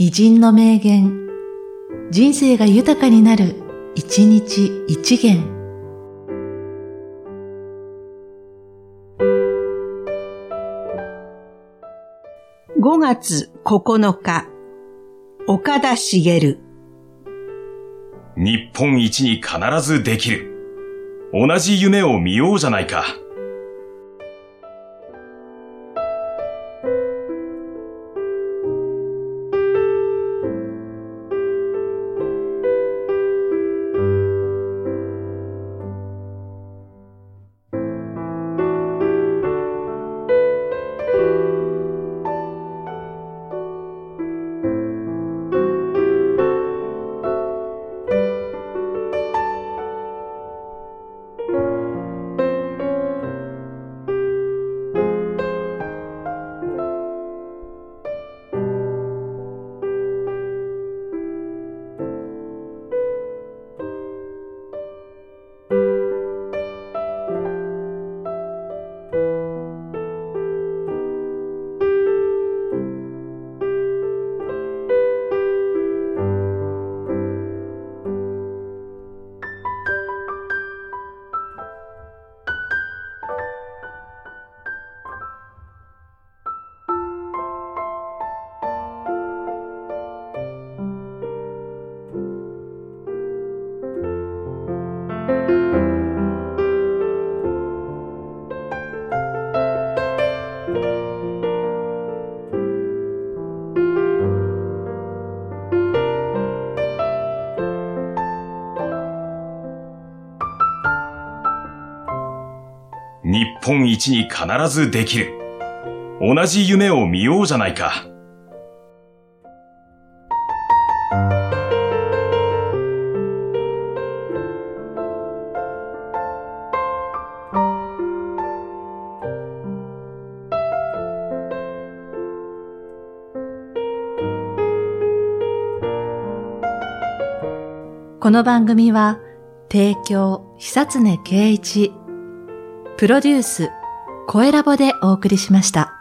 偉人の名言、人生が豊かになる、一日一元。5月9日、岡田茂。日本一に必ずできる。同じ夢を見ようじゃないか。日本一に必ずできる。同じ夢を見ようじゃないか。この番組は、提供、久常圭一、プロデュース、声ラボでお送りしました。